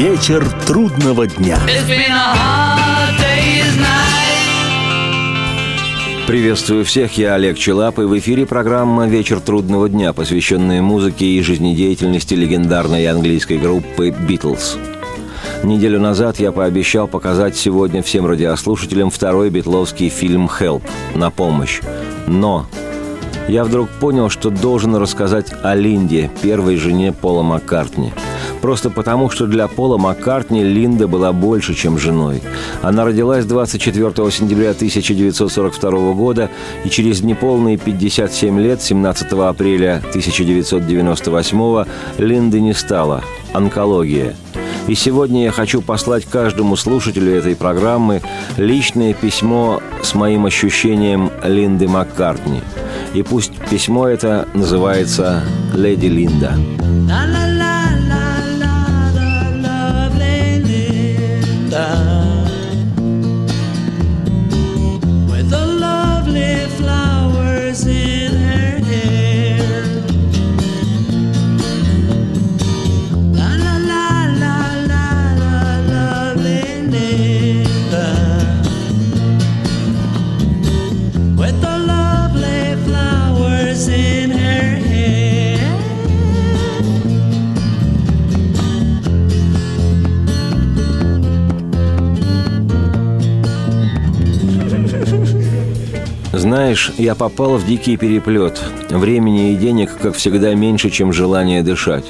Вечер трудного дня. Приветствую всех, я Олег Челап, и в эфире программа «Вечер трудного дня», посвященная музыке и жизнедеятельности легендарной английской группы «Битлз». Неделю назад я пообещал показать сегодня всем радиослушателям второй битловский фильм «Help» «На помощь». Но я вдруг понял, что должен рассказать о Линде, первой жене Пола Маккартни – Просто потому, что для Пола Маккартни Линда была больше, чем женой. Она родилась 24 сентября 1942 года, и через неполные 57 лет, 17 апреля 1998 Линды не стало. Онкология. И сегодня я хочу послать каждому слушателю этой программы личное письмо с моим ощущением Линды Маккартни. И пусть письмо это называется «Леди Линда». Знаешь, я попал в дикий переплет. Времени и денег, как всегда, меньше, чем желание дышать.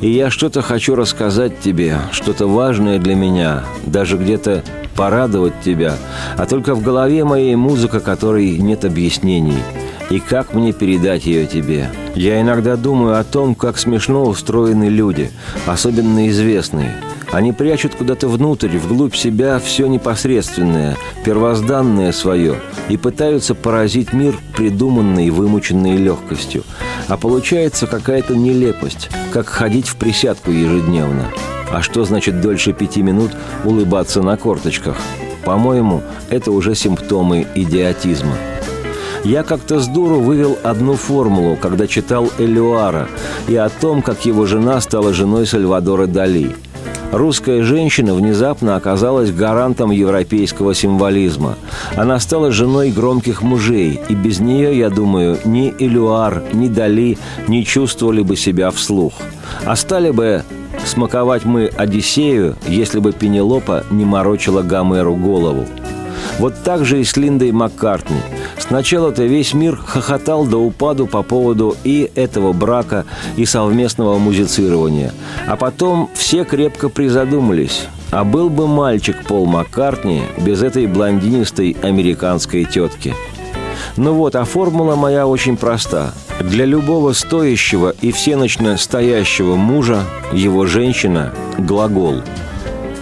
И я что-то хочу рассказать тебе, что-то важное для меня, даже где-то порадовать тебя, а только в голове моей музыка, которой нет объяснений. И как мне передать ее тебе? Я иногда думаю о том, как смешно устроены люди, особенно известные – они прячут куда-то внутрь, вглубь себя все непосредственное, первозданное свое, и пытаются поразить мир придуманной и вымученной легкостью. А получается какая-то нелепость, как ходить в присядку ежедневно. А что значит дольше пяти минут улыбаться на корточках? По-моему, это уже симптомы идиотизма. Я как-то с дуру вывел одну формулу, когда читал Элюара, и о том, как его жена стала женой Сальвадора Дали – Русская женщина внезапно оказалась гарантом европейского символизма. Она стала женой громких мужей, и без нее, я думаю, ни Элюар, ни Дали не чувствовали бы себя вслух. А стали бы смаковать мы Одиссею, если бы Пенелопа не морочила Гомеру голову. Вот так же и с Линдой Маккартни. Сначала-то весь мир хохотал до упаду по поводу и этого брака, и совместного музицирования. А потом все крепко призадумались. А был бы мальчик Пол Маккартни без этой блондинистой американской тетки. Ну вот, а формула моя очень проста. Для любого стоящего и всеночно стоящего мужа его женщина – глагол –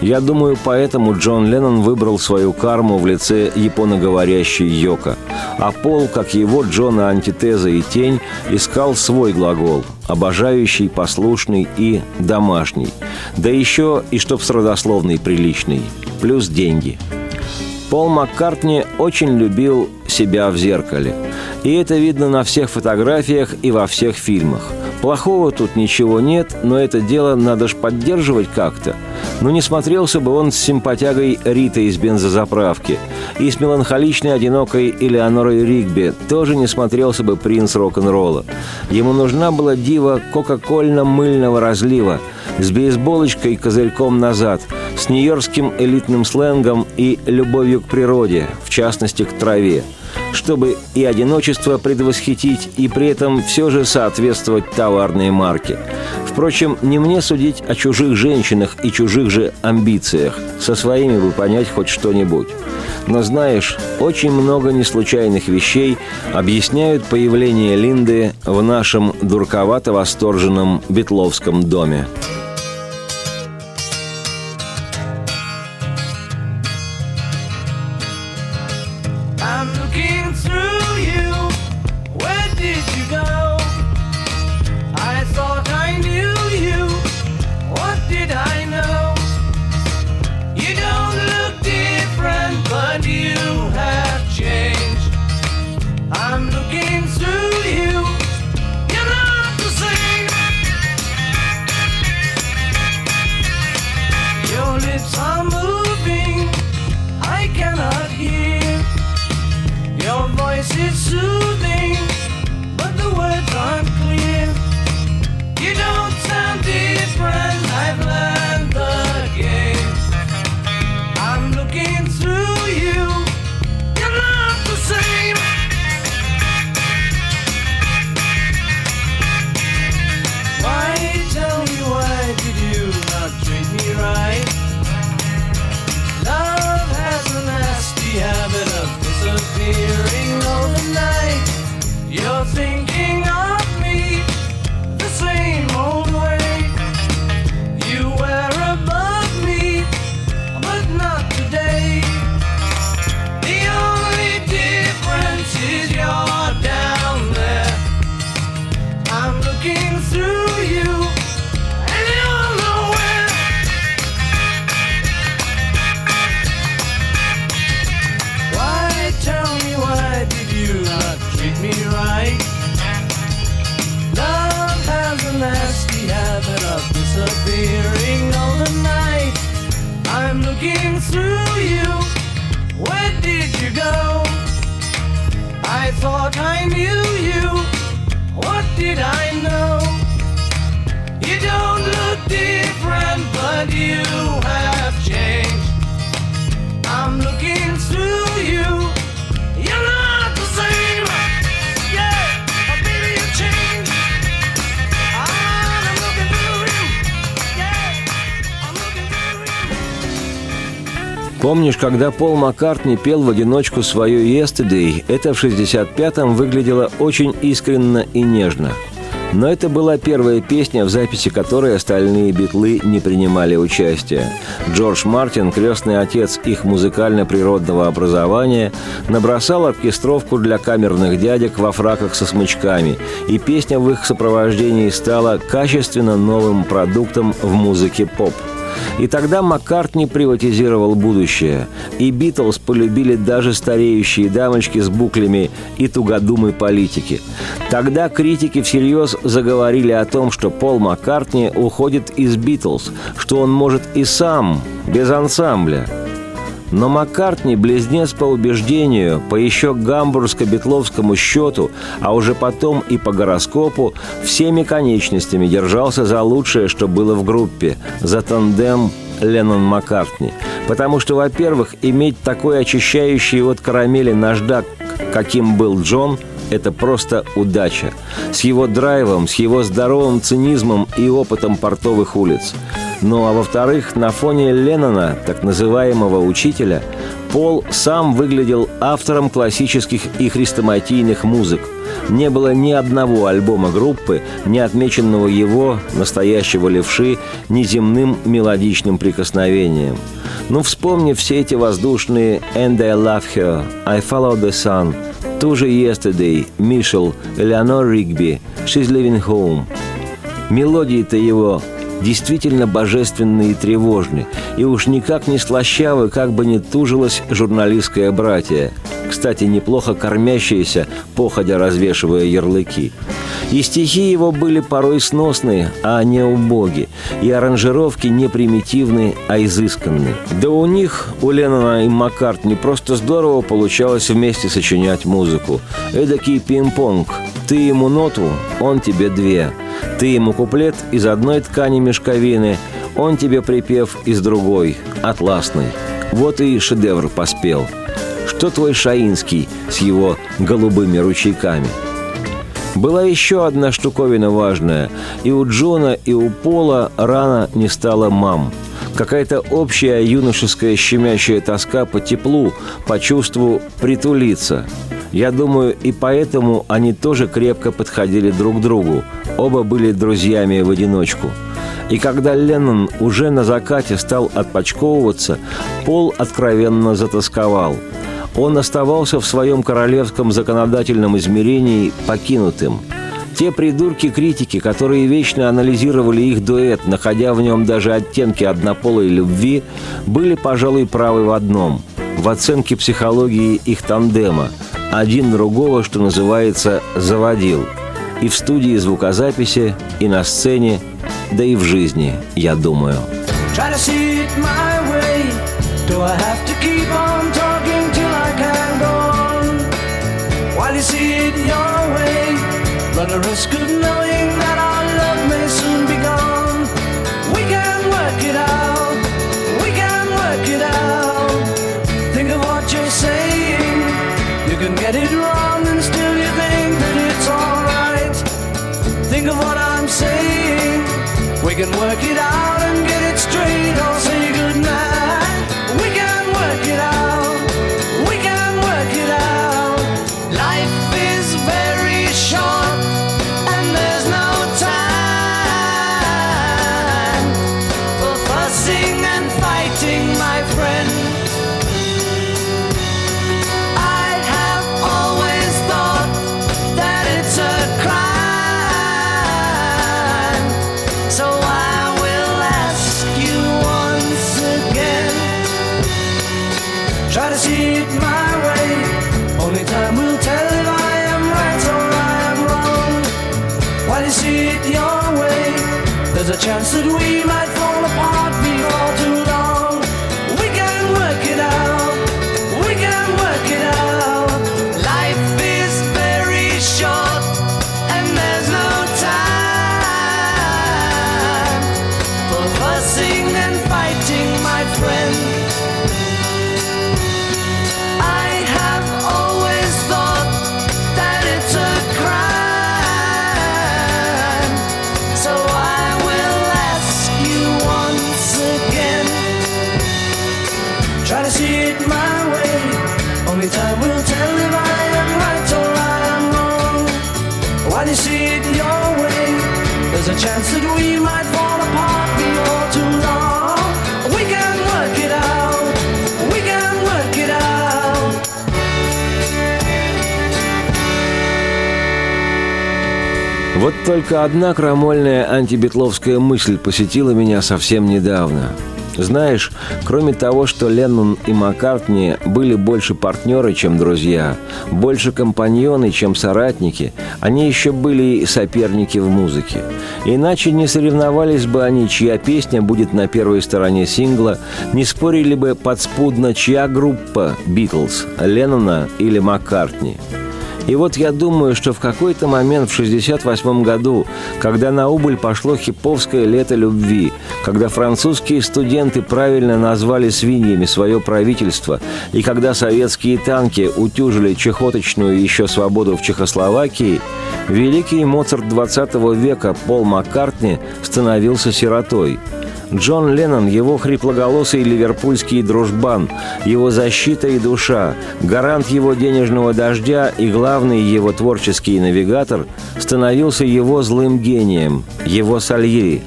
я думаю, поэтому Джон Леннон выбрал свою карму в лице японоговорящей Йока. А Пол, как его Джона антитеза и тень, искал свой глагол – обожающий, послушный и домашний. Да еще и чтоб с родословной приличный. Плюс деньги. Пол Маккартни очень любил себя в зеркале. И это видно на всех фотографиях и во всех фильмах. Плохого тут ничего нет, но это дело надо ж поддерживать как-то – но не смотрелся бы он с симпатягой Ритой из бензозаправки. И с меланхоличной, одинокой Элеонорой Ригби тоже не смотрелся бы принц рок-н-ролла. Ему нужна была дива кока-кольно-мыльного разлива с бейсболочкой козырьком назад, с нью-йоркским элитным сленгом и любовью к природе, в частности к траве чтобы и одиночество предвосхитить, и при этом все же соответствовать товарной марке. Впрочем, не мне судить о чужих женщинах и чужих же амбициях. Со своими бы понять хоть что-нибудь. Но знаешь, очень много неслучайных вещей объясняют появление Линды в нашем дурковато-восторженном Бетловском доме. Помнишь, когда Пол Маккартни пел в одиночку свою «Yesterday», это в 65-м выглядело очень искренно и нежно. Но это была первая песня, в записи которой остальные битлы не принимали участия. Джордж Мартин, крестный отец их музыкально-природного образования, набросал оркестровку для камерных дядек во фраках со смычками, и песня в их сопровождении стала качественно новым продуктом в музыке поп – и тогда Маккартни приватизировал будущее, и Битлз полюбили даже стареющие дамочки с буклями и тугодумы политики. Тогда критики всерьез заговорили о том, что Пол Маккартни уходит из Битлз, что он может и сам, без ансамбля – но Маккартни – близнец по убеждению, по еще гамбургско-бетловскому счету, а уже потом и по гороскопу, всеми конечностями держался за лучшее, что было в группе, за тандем Леннон-Маккартни. Потому что, во-первых, иметь такой очищающий от карамели наждак, каким был Джон, это просто удача. С его драйвом, с его здоровым цинизмом и опытом портовых улиц – ну а во-вторых, на фоне Леннона, так называемого учителя, Пол сам выглядел автором классических и хрестоматийных музык. Не было ни одного альбома группы, не отмеченного его, настоящего левши, неземным мелодичным прикосновением. Ну, вспомни все эти воздушные «And I love her», «I follow the sun», ту же «Yesterday», «Мишел», «Элеонор Ригби», «She's living home». Мелодии-то его действительно божественны и тревожны, и уж никак не слащавы, как бы ни тужилось журналистское братье, кстати, неплохо кормящиеся, походя развешивая ярлыки. И стихи его были порой сносные, а не убоги, и аранжировки не примитивны, а изысканны. Да у них, у Леннона и Маккартни, просто здорово получалось вместе сочинять музыку. Эдакий пинг-понг. Ты ему ноту, он тебе две – ты ему куплет из одной ткани мешковины, он тебе припев из другой, атласной. Вот и шедевр поспел. Что твой Шаинский с его голубыми ручейками? Была еще одна штуковина важная. И у Джона, и у Пола рано не стало мам. Какая-то общая юношеская щемящая тоска по теплу, по чувству притулиться – я думаю, и поэтому они тоже крепко подходили друг к другу. Оба были друзьями в одиночку. И когда Леннон уже на закате стал отпочковываться, Пол откровенно затасковал. Он оставался в своем королевском законодательном измерении покинутым. Те придурки-критики, которые вечно анализировали их дуэт, находя в нем даже оттенки однополой любви, были, пожалуй, правы в одном – в оценке психологии их тандема – один другого, что называется, заводил. И в студии звукозаписи, и на сцене, да и в жизни, я думаю. Run the risk of knowing can work it out and get it straight Вот только одна крамольная антибетловская мысль посетила меня совсем недавно. Знаешь, кроме того, что Леннон и Маккартни были больше партнеры, чем друзья, больше компаньоны, чем соратники, они еще были и соперники в музыке. Иначе не соревновались бы они, чья песня будет на первой стороне сингла, не спорили бы подспудно, чья группа «Битлз» – Леннона или Маккартни – и вот я думаю, что в какой-то момент в 68 году, когда на убыль пошло хиповское лето любви, когда французские студенты правильно назвали свиньями свое правительство, и когда советские танки утюжили чехоточную еще свободу в Чехословакии, великий Моцарт 20 века Пол Маккартни становился сиротой – Джон Леннон, его хриплоголосый ливерпульский дружбан, его защита и душа, гарант его денежного дождя и главный его творческий навигатор, становился его злым гением, его Сальери.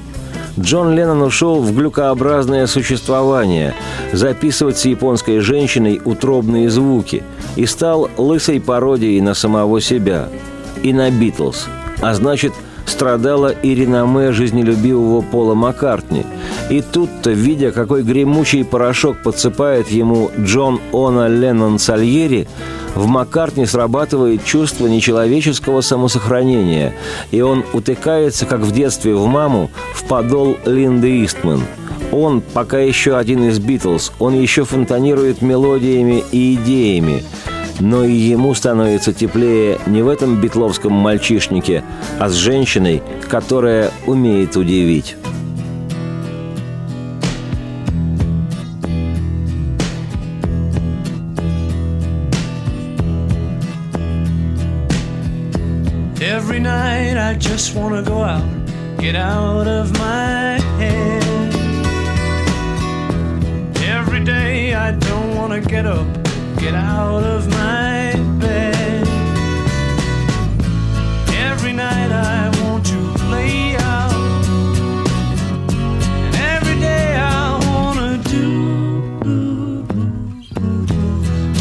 Джон Леннон ушел в глюкообразное существование, записывать с японской женщиной утробные звуки и стал лысой пародией на самого себя и на Битлз, а значит – страдала и реноме жизнелюбивого Пола Маккартни. И тут-то, видя, какой гремучий порошок подсыпает ему Джон Она Леннон Сальери, в Маккартни срабатывает чувство нечеловеческого самосохранения, и он утыкается, как в детстве в маму, в подол Линды Истман. Он пока еще один из Битлз, он еще фонтанирует мелодиями и идеями – но и ему становится теплее не в этом битловском мальчишнике, а с женщиной, которая умеет удивить. Just wanna go out, get out of my head. Every day I don't wanna get up, get out of my bed. Every night I want to lay out, and every day I wanna do.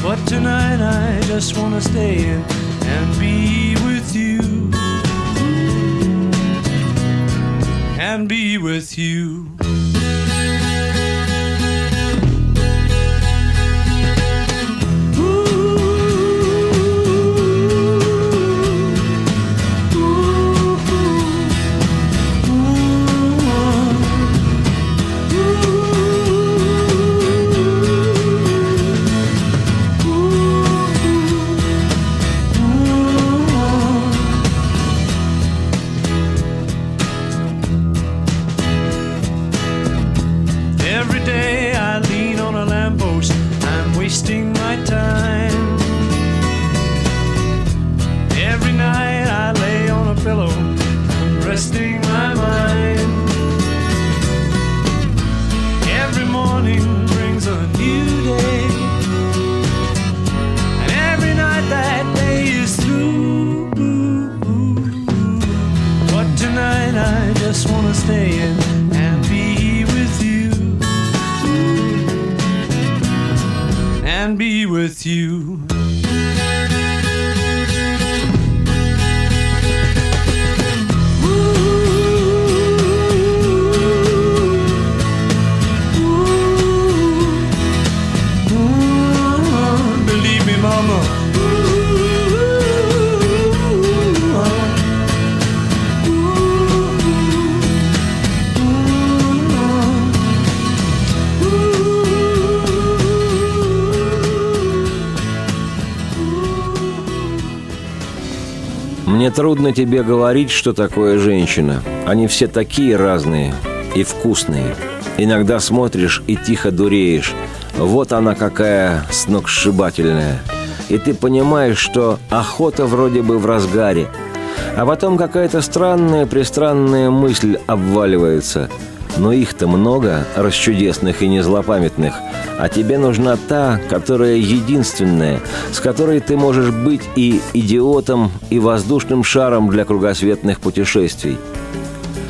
But tonight I just wanna stay in and be And be with you. Трудно тебе говорить, что такое женщина. Они все такие разные и вкусные. Иногда смотришь и тихо дуреешь. Вот она какая сногсшибательная. И ты понимаешь, что охота вроде бы в разгаре. А потом какая-то странная, пристранная мысль обваливается. Но их-то много, расчудесных и незлопамятных. А тебе нужна та, которая единственная, с которой ты можешь быть и идиотом, и воздушным шаром для кругосветных путешествий.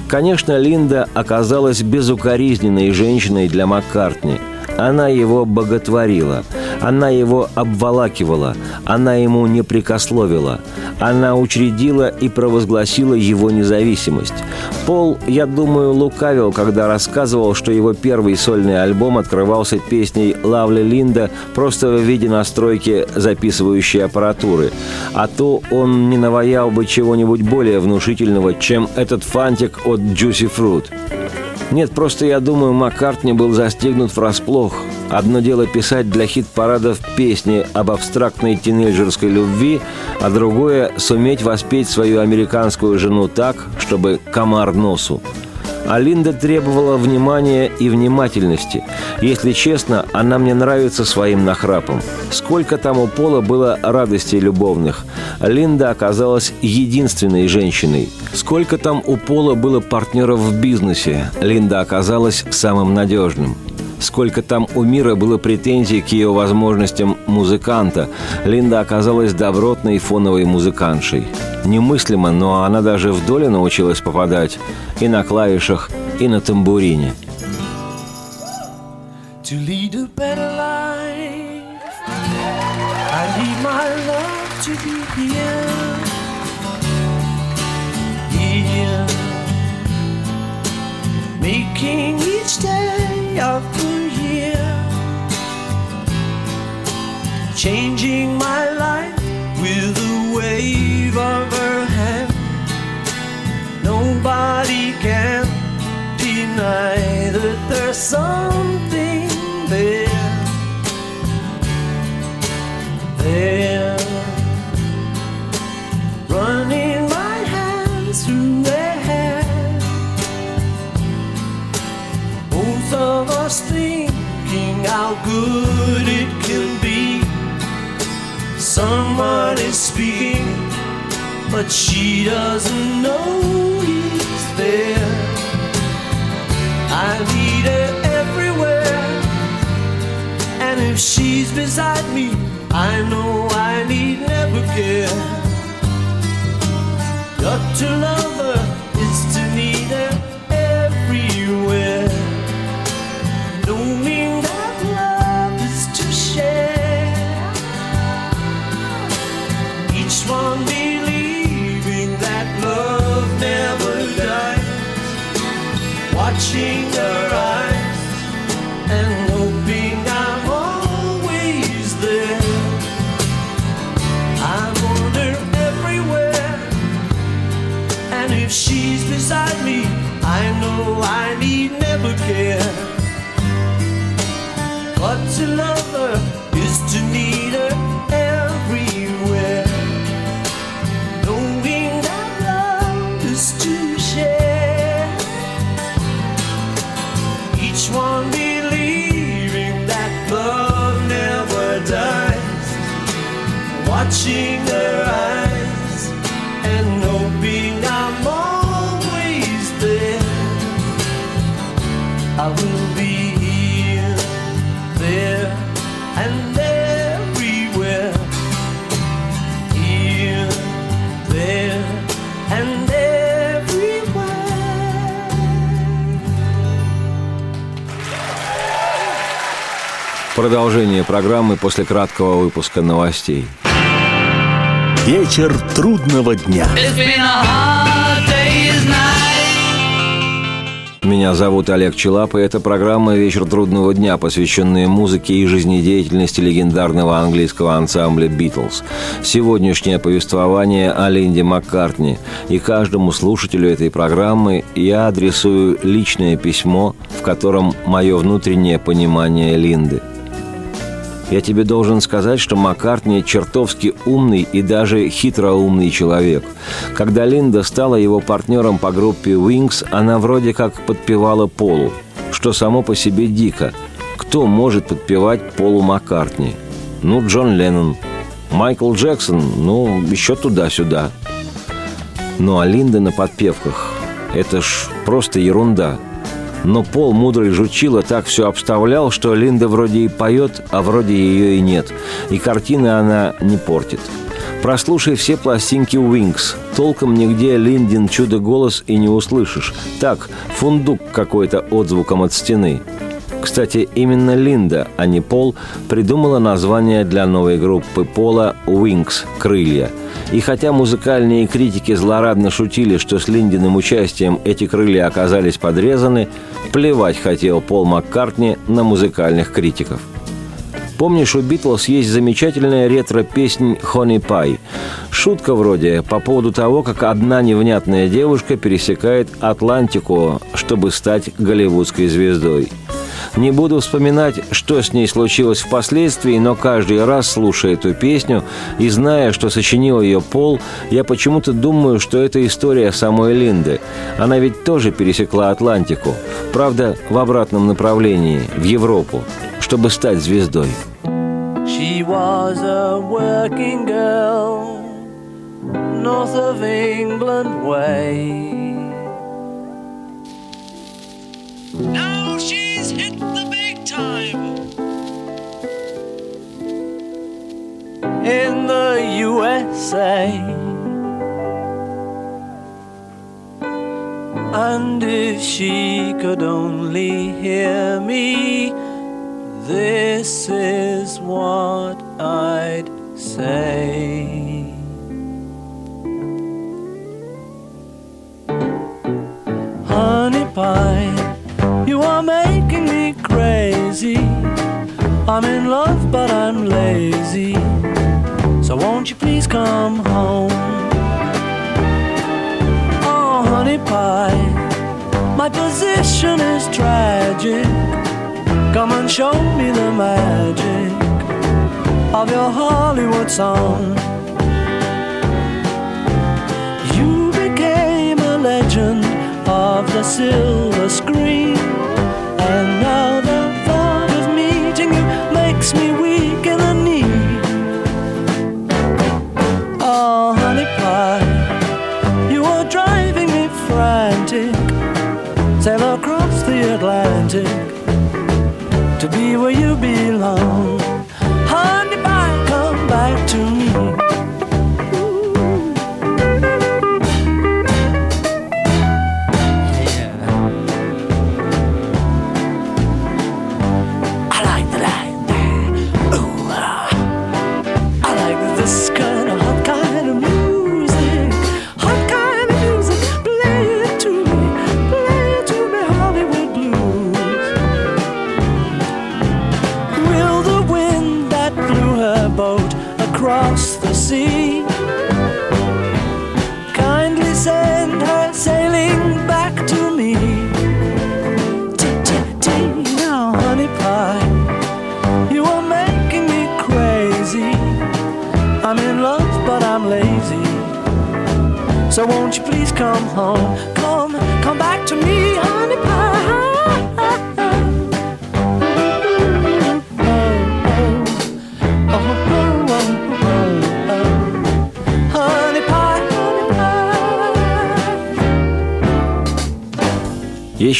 Конечно, Линда оказалась безукоризненной женщиной для Маккартни. Она его боготворила, она его обволакивала, она ему не прикословила. Она учредила и провозгласила его независимость. Пол, я думаю, лукавил, когда рассказывал, что его первый сольный альбом открывался песней «Лавли Линда» просто в виде настройки записывающей аппаратуры. А то он не наваял бы чего-нибудь более внушительного, чем этот фантик от Juicy Fruit. Нет, просто я думаю, Маккартни был застигнут врасплох. Одно дело писать для хит-парадов песни об абстрактной тинейджерской любви, а другое – суметь воспеть свою американскую жену так, чтобы комар носу. А Линда требовала внимания и внимательности. Если честно, она мне нравится своим нахрапом. Сколько там у Пола было радостей любовных. Линда оказалась единственной женщиной. Сколько там у Пола было партнеров в бизнесе. Линда оказалась самым надежным. Сколько там у мира было претензий к ее возможностям музыканта. Линда оказалась добротной фоновой музыкантшей. Немыслимо, но она даже в доле научилась попадать и на клавишах, и на тамбурине. to lead a better life. I need my love to be here, making each day of the year, changing my life with a wave of her hand. Nobody can deny that there's something there. There. Us thinking how good it can be. Someone is speaking, but she doesn't know he's there. I need her everywhere. And if she's beside me, I know I need never care. Got to love her программы после краткого выпуска новостей. Вечер трудного дня. Меня зовут Олег Челап, и это программа «Вечер трудного дня», посвященная музыке и жизнедеятельности легендарного английского ансамбля «Битлз». Сегодняшнее повествование о Линде Маккартни. И каждому слушателю этой программы я адресую личное письмо, в котором мое внутреннее понимание Линды – я тебе должен сказать, что Маккартни чертовски умный и даже хитроумный человек. Когда Линда стала его партнером по группе Wings, она вроде как подпевала Полу, что само по себе дико. Кто может подпевать Полу Маккартни? Ну, Джон Леннон. Майкл Джексон, ну, еще туда-сюда. Ну, а Линда на подпевках – это ж просто ерунда – но Пол, мудрый жучила, так все обставлял, что Линда вроде и поет, а вроде ее и нет. И картины она не портит. Прослушай все пластинки Wings. Толком нигде Линдин чудо-голос и не услышишь. Так, фундук какой-то отзвуком от стены. Кстати, именно Линда, а не Пол, придумала название для новой группы Пола «Wings» – «Крылья». И хотя музыкальные критики злорадно шутили, что с Линдиным участием эти крылья оказались подрезаны, плевать хотел Пол Маккартни на музыкальных критиков. Помнишь, у Битлз есть замечательная ретро-песнь «Honey Pie». Шутка вроде по поводу того, как одна невнятная девушка пересекает Атлантику, чтобы стать голливудской звездой – не буду вспоминать, что с ней случилось впоследствии, но каждый раз, слушая эту песню и зная, что сочинил ее Пол, я почему-то думаю, что это история самой Линды. Она ведь тоже пересекла Атлантику. Правда, в обратном направлении, в Европу, чтобы стать звездой. She was a working girl, north of England way. Now In the USA. And if she could only hear me, this is what I'd say. Honey pie, you are making me crazy. I'm in love, but I'm lazy. So won't you please come home? Oh, honey pie, my position is tragic. Come and show me the magic of your Hollywood song. You became a legend of the silver screen, and now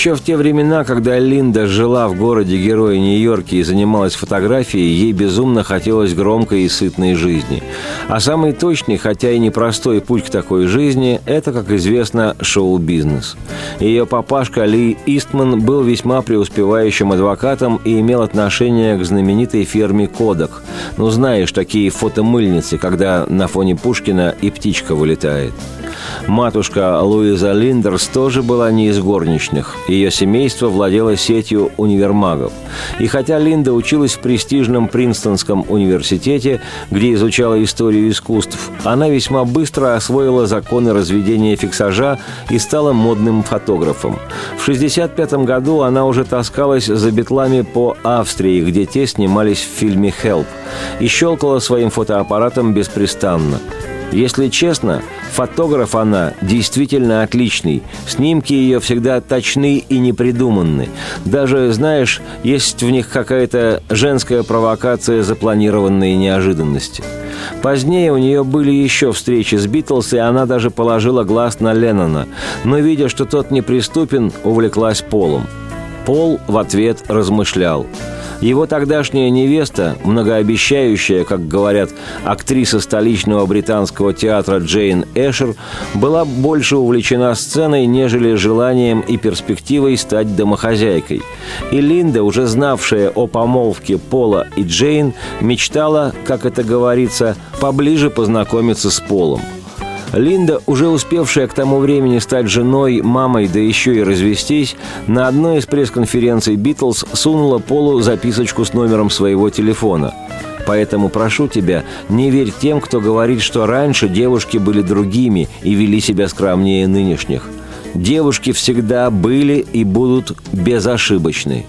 Еще в те времена, когда Линда жила в городе-герое Нью-Йорке и занималась фотографией, ей безумно хотелось громкой и сытной жизни. А самый точный, хотя и непростой путь к такой жизни – это, как известно, шоу-бизнес. Ее папашка Ли Истман был весьма преуспевающим адвокатом и имел отношение к знаменитой ферме «Кодак». Ну, знаешь, такие фотомыльницы, когда на фоне Пушкина и птичка вылетает – Матушка Луиза Линдерс тоже была не из горничных. Ее семейство владело сетью универмагов. И хотя Линда училась в престижном Принстонском университете, где изучала историю искусств, она весьма быстро освоила законы разведения фиксажа и стала модным фотографом. В 1965 году она уже таскалась за битлами по Австрии, где те снимались в фильме «Хелп», и щелкала своим фотоаппаратом беспрестанно. Если честно, фотограф она действительно отличный. Снимки ее всегда точны и непридуманны. Даже, знаешь, есть в них какая-то женская провокация запланированной неожиданности. Позднее у нее были еще встречи с Битлз, и она даже положила глаз на Леннона. Но, видя, что тот неприступен, увлеклась Полом. Пол в ответ размышлял – его тогдашняя невеста, многообещающая, как говорят, актриса столичного британского театра Джейн Эшер, была больше увлечена сценой, нежели желанием и перспективой стать домохозяйкой. И Линда, уже знавшая о помолвке Пола и Джейн, мечтала, как это говорится, поближе познакомиться с Полом – Линда, уже успевшая к тому времени стать женой, мамой, да еще и развестись, на одной из пресс-конференций «Битлз» сунула Полу записочку с номером своего телефона. Поэтому прошу тебя, не верь тем, кто говорит, что раньше девушки были другими и вели себя скромнее нынешних. Девушки всегда были и будут безошибочны.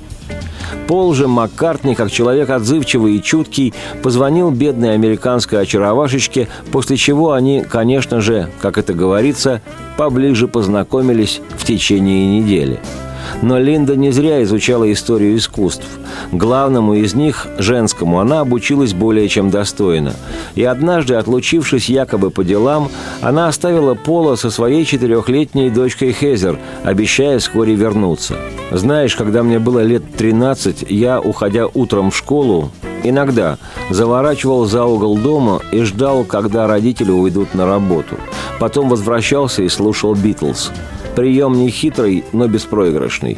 Пол же Маккартни, как человек отзывчивый и чуткий, позвонил бедной американской очаровашечке, после чего они, конечно же, как это говорится, поближе познакомились в течение недели – но Линда не зря изучала историю искусств. Главному из них, женскому, она обучилась более чем достойно. И однажды, отлучившись якобы по делам, она оставила Пола со своей четырехлетней дочкой Хезер, обещая вскоре вернуться. Знаешь, когда мне было лет 13, я, уходя утром в школу, Иногда заворачивал за угол дома и ждал, когда родители уйдут на работу. Потом возвращался и слушал «Битлз». Прием не хитрый, но беспроигрышный.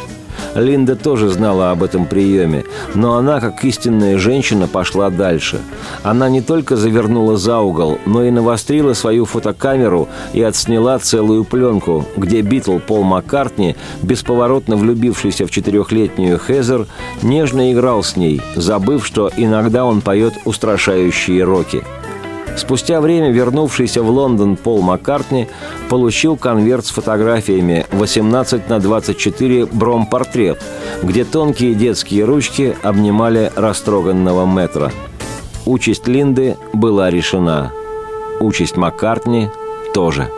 Линда тоже знала об этом приеме, но она, как истинная женщина, пошла дальше. Она не только завернула за угол, но и навострила свою фотокамеру и отсняла целую пленку, где Битл Пол Маккартни, бесповоротно влюбившийся в четырехлетнюю Хезер, нежно играл с ней, забыв, что иногда он поет устрашающие роки – Спустя время вернувшийся в Лондон Пол Маккартни получил конверт с фотографиями 18 на 24 бромпортрет, где тонкие детские ручки обнимали растроганного метра. Участь Линды была решена. Участь Маккартни тоже.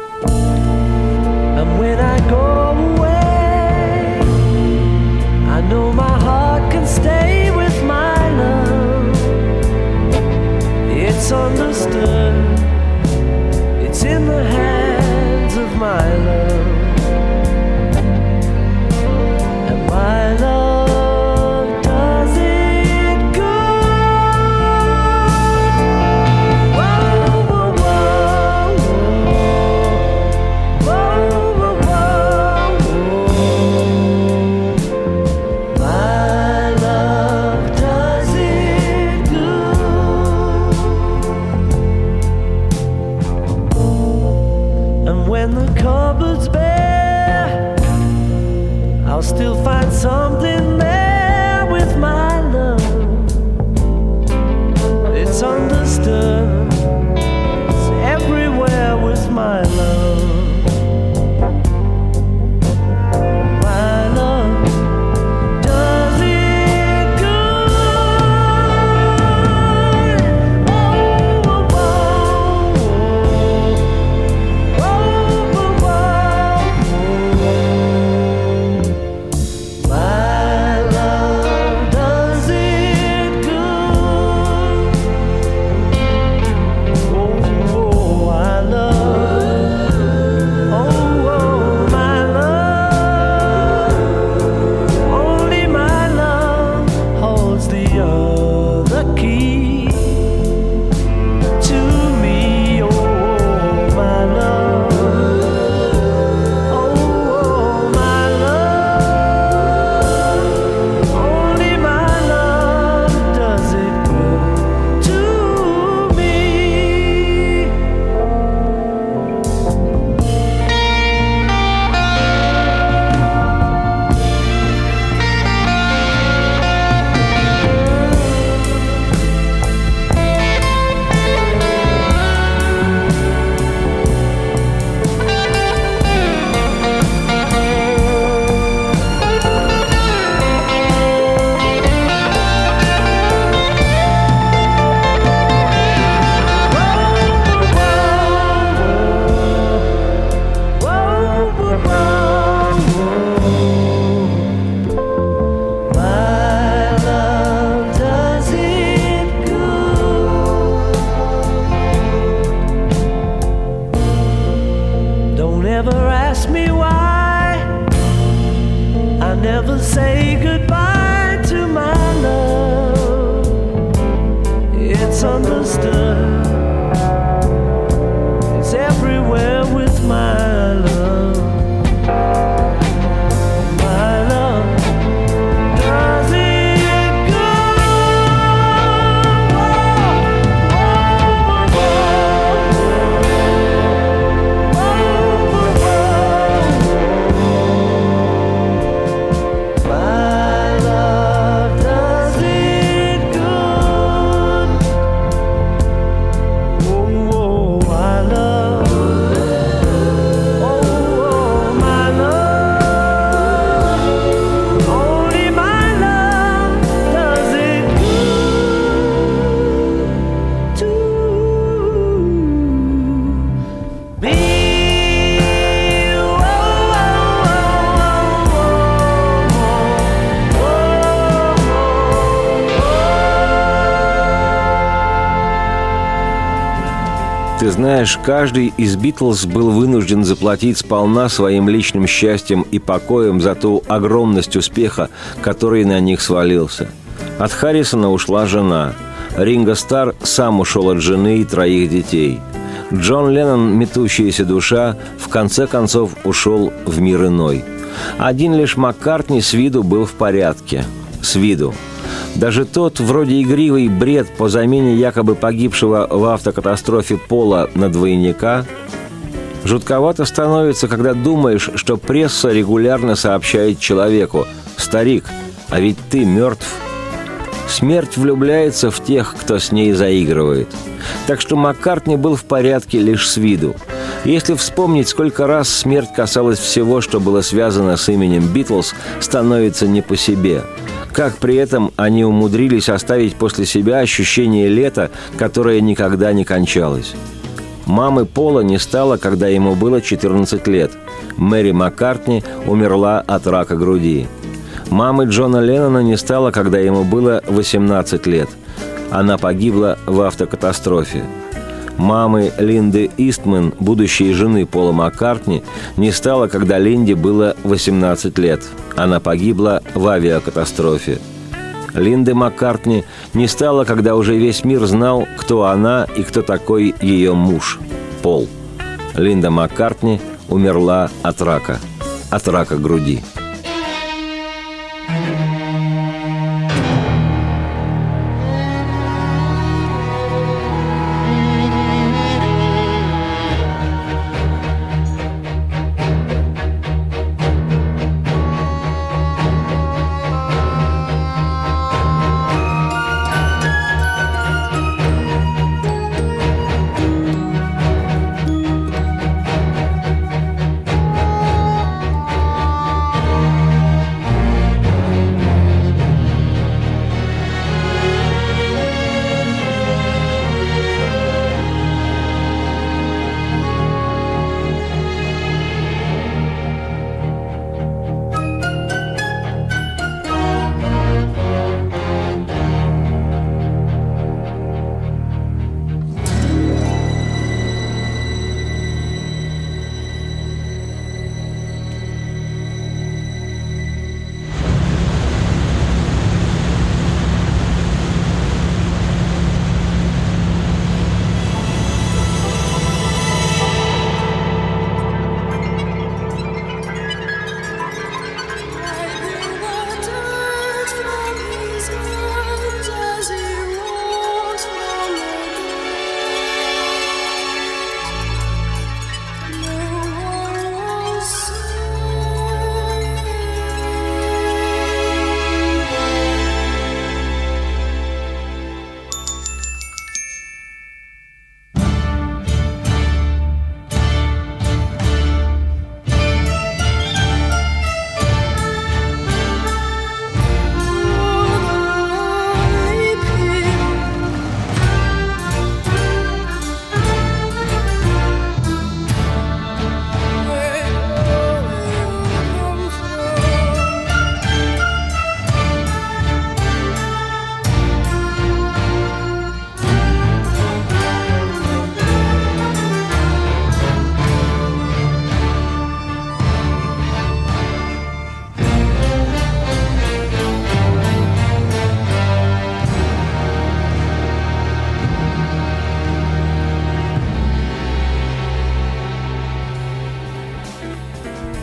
Never say goodbye to my love. It's understood. It's everywhere with my знаешь, каждый из Битлз был вынужден заплатить сполна своим личным счастьем и покоем за ту огромность успеха, который на них свалился. От Харрисона ушла жена. Ринго Стар сам ушел от жены и троих детей. Джон Леннон, метущаяся душа, в конце концов ушел в мир иной. Один лишь Маккартни с виду был в порядке. С виду. Даже тот вроде игривый бред по замене якобы погибшего в автокатастрофе Пола на двойника Жутковато становится, когда думаешь, что пресса регулярно сообщает человеку «Старик, а ведь ты мертв». Смерть влюбляется в тех, кто с ней заигрывает. Так что Маккартни был в порядке лишь с виду. Если вспомнить, сколько раз смерть касалась всего, что было связано с именем Битлз, становится не по себе – как при этом они умудрились оставить после себя ощущение лета, которое никогда не кончалось. Мамы Пола не стало, когда ему было 14 лет. Мэри Маккартни умерла от рака груди. Мамы Джона Леннона не стало, когда ему было 18 лет. Она погибла в автокатастрофе. Мамы Линды Истман, будущей жены Пола Маккартни, не стало, когда Линде было 18 лет. Она погибла в авиакатастрофе. Линды Маккартни не стало, когда уже весь мир знал, кто она и кто такой ее муж – Пол. Линда Маккартни умерла от рака. От рака груди.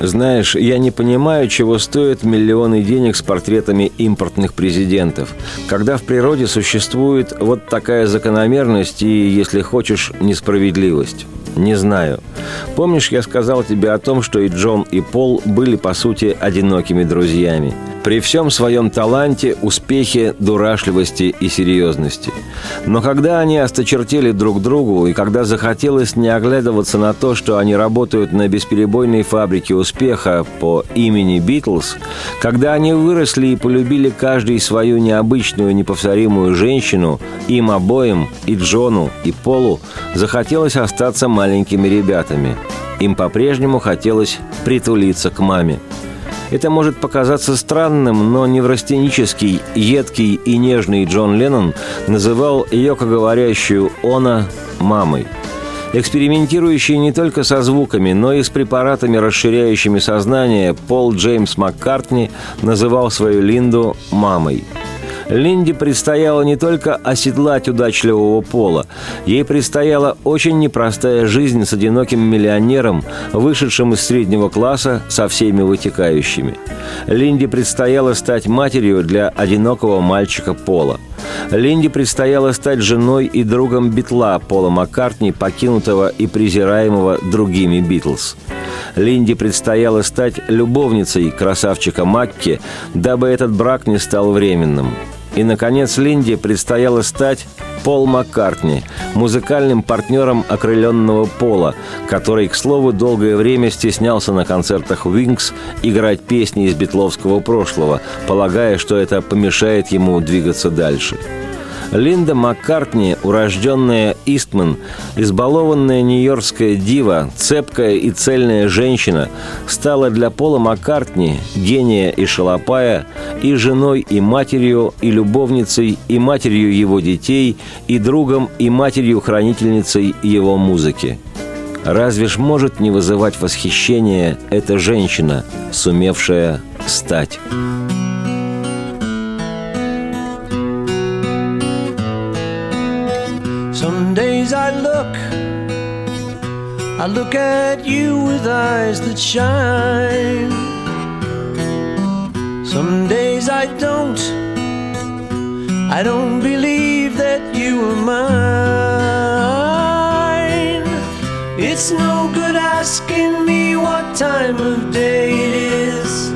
Знаешь, я не понимаю, чего стоят миллионы денег с портретами импортных президентов, когда в природе существует вот такая закономерность и, если хочешь, несправедливость. Не знаю. Помнишь, я сказал тебе о том, что и Джон, и Пол были, по сути, одинокими друзьями. При всем своем таланте, успехе, дурашливости и серьезности. Но когда они осточертели друг другу, и когда захотелось не оглядываться на то, что они работают на бесперебойной фабрике успеха по имени Битлз, когда они выросли и полюбили каждый свою необычную, неповторимую женщину, им обоим, и Джону, и Полу, захотелось остаться маленькими ребятами. Им по-прежнему хотелось притулиться к маме. Это может показаться странным, но неврастенический, едкий и нежный Джон Леннон называл Йоко говорящую «она» мамой – Экспериментирующий не только со звуками, но и с препаратами, расширяющими сознание, Пол Джеймс Маккартни называл свою Линду «мамой». Линде предстояло не только оседлать удачливого пола, ей предстояла очень непростая жизнь с одиноким миллионером, вышедшим из среднего класса со всеми вытекающими. Линде предстояло стать матерью для одинокого мальчика Пола. Линде предстояло стать женой и другом Битла Пола Маккартни, покинутого и презираемого другими Битлз. Линде предстояло стать любовницей красавчика Макки, дабы этот брак не стал временным. И, наконец, Линде предстояло стать Пол Маккартни, музыкальным партнером окрыленного Пола, который, к слову, долгое время стеснялся на концертах Wings играть песни из битловского прошлого, полагая, что это помешает ему двигаться дальше. Линда Маккартни, урожденная Истман, избалованная нью-йоркская дива, цепкая и цельная женщина, стала для Пола Маккартни, гения и шалопая, и женой, и матерью, и любовницей, и матерью его детей, и другом, и матерью-хранительницей его музыки. Разве ж может не вызывать восхищение эта женщина, сумевшая стать? Look, I look at you with eyes that shine. Some days I don't, I don't believe that you are mine. It's no good asking me what time of day it is,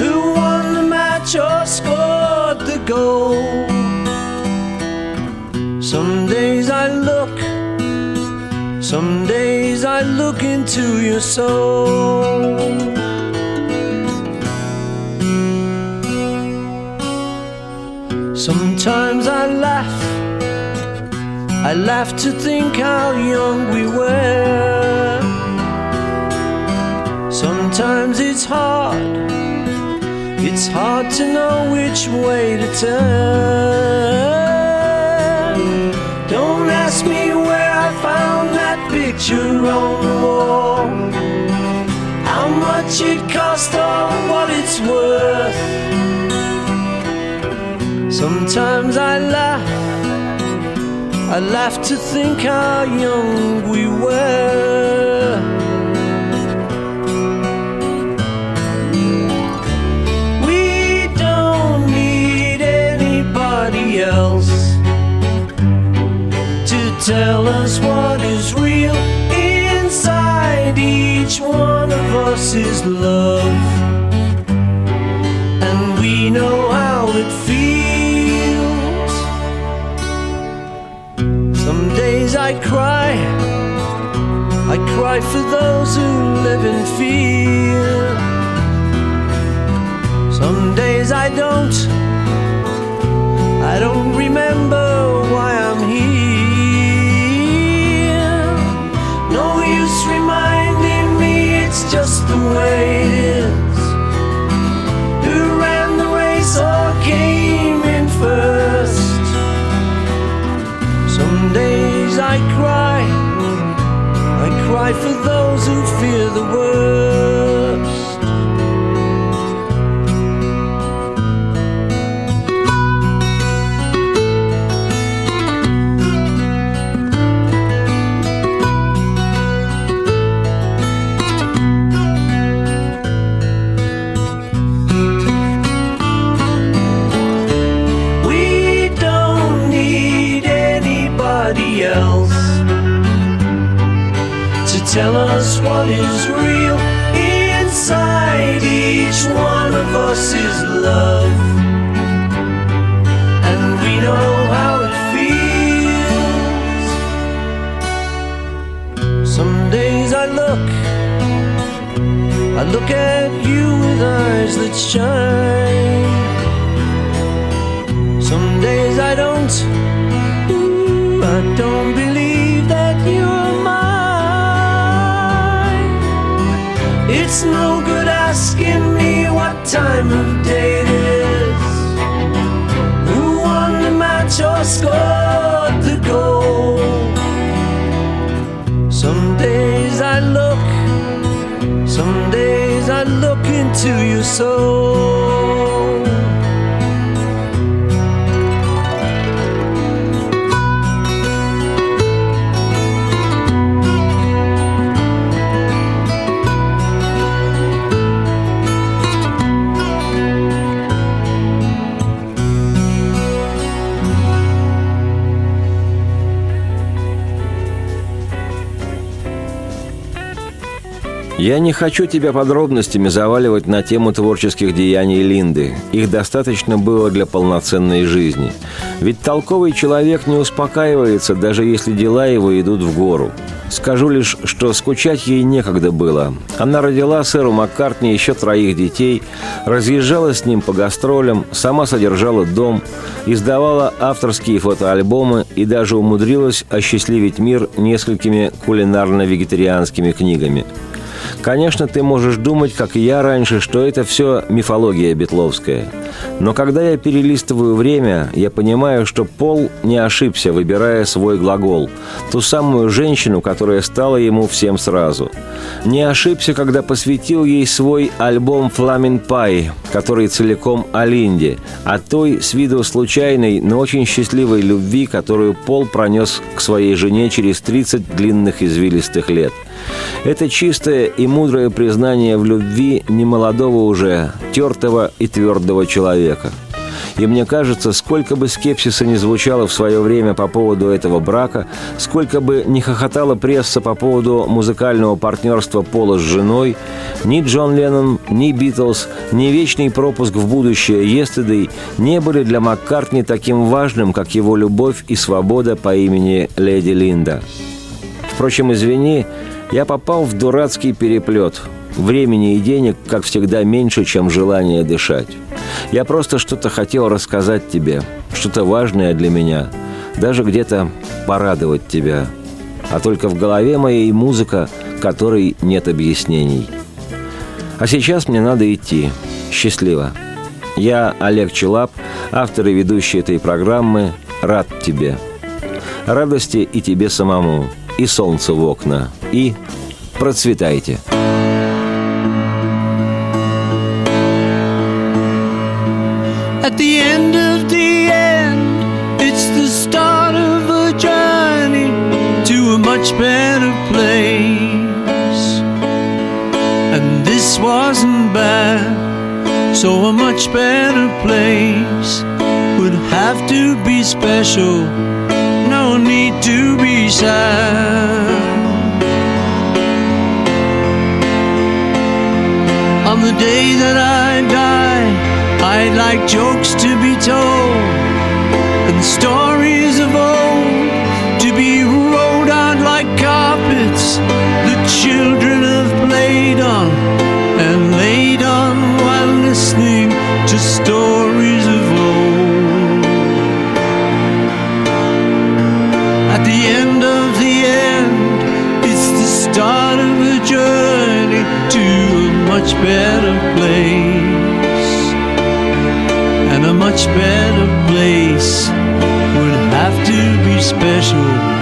who won the match or scored the goal. Look into your soul. Sometimes I laugh, I laugh to think how young we were. Sometimes it's hard, it's hard to know which way to turn. Don't ask me where I found that on the wall. How much it cost or what it's worth. Sometimes I laugh, I laugh to think how young we were. I for those who live in fear some days i don't I don't remember why I'm here. No use reminding me it's just the way what is real. Inside each one of us is love. And we know how it feels. Some days I look, I look at you with eyes that shine. Some days I don't, I don't time of day it is. Who won the match or scored the goal? Some days I look, some days I look into your soul. Я не хочу тебя подробностями заваливать на тему творческих деяний Линды. Их достаточно было для полноценной жизни. Ведь толковый человек не успокаивается, даже если дела его идут в гору. Скажу лишь, что скучать ей некогда было. Она родила сэру Маккартни еще троих детей, разъезжала с ним по гастролям, сама содержала дом, издавала авторские фотоальбомы и даже умудрилась осчастливить мир несколькими кулинарно-вегетарианскими книгами – Конечно, ты можешь думать, как и я раньше, что это все мифология Бетловская. Но когда я перелистываю время, я понимаю, что Пол не ошибся, выбирая свой глагол. Ту самую женщину, которая стала ему всем сразу. Не ошибся, когда посвятил ей свой альбом «Фламин Пай», который целиком о Линде, о той с виду случайной, но очень счастливой любви, которую Пол пронес к своей жене через 30 длинных извилистых лет – это чистое и мудрое признание в любви немолодого уже, тертого и твердого человека. И мне кажется, сколько бы скепсиса не звучало в свое время по поводу этого брака, сколько бы не хохотала пресса по поводу музыкального партнерства Пола с женой, ни Джон Леннон, ни Битлз, ни вечный пропуск в будущее Естедей не были для Маккартни таким важным, как его любовь и свобода по имени Леди Линда. Впрочем, извини, я попал в дурацкий переплет. Времени и денег, как всегда, меньше, чем желание дышать. Я просто что-то хотел рассказать тебе, что-то важное для меня, даже где-то порадовать тебя. А только в голове моей музыка, которой нет объяснений. А сейчас мне надо идти. Счастливо. Я Олег Челап, автор и ведущий этой программы. Рад тебе. Радости и тебе самому – и солнце в окна. И процветайте! At the end of the end, it's the start of a journey to a much better place. And this wasn't bad, so a much better place would have to be special. No need to be sad. On the day that I die, I'd like jokes to be told and stories of old. To be rolled out like carpets the children have played on and laid on while listening to stories much better place. And a much better place would have to be special.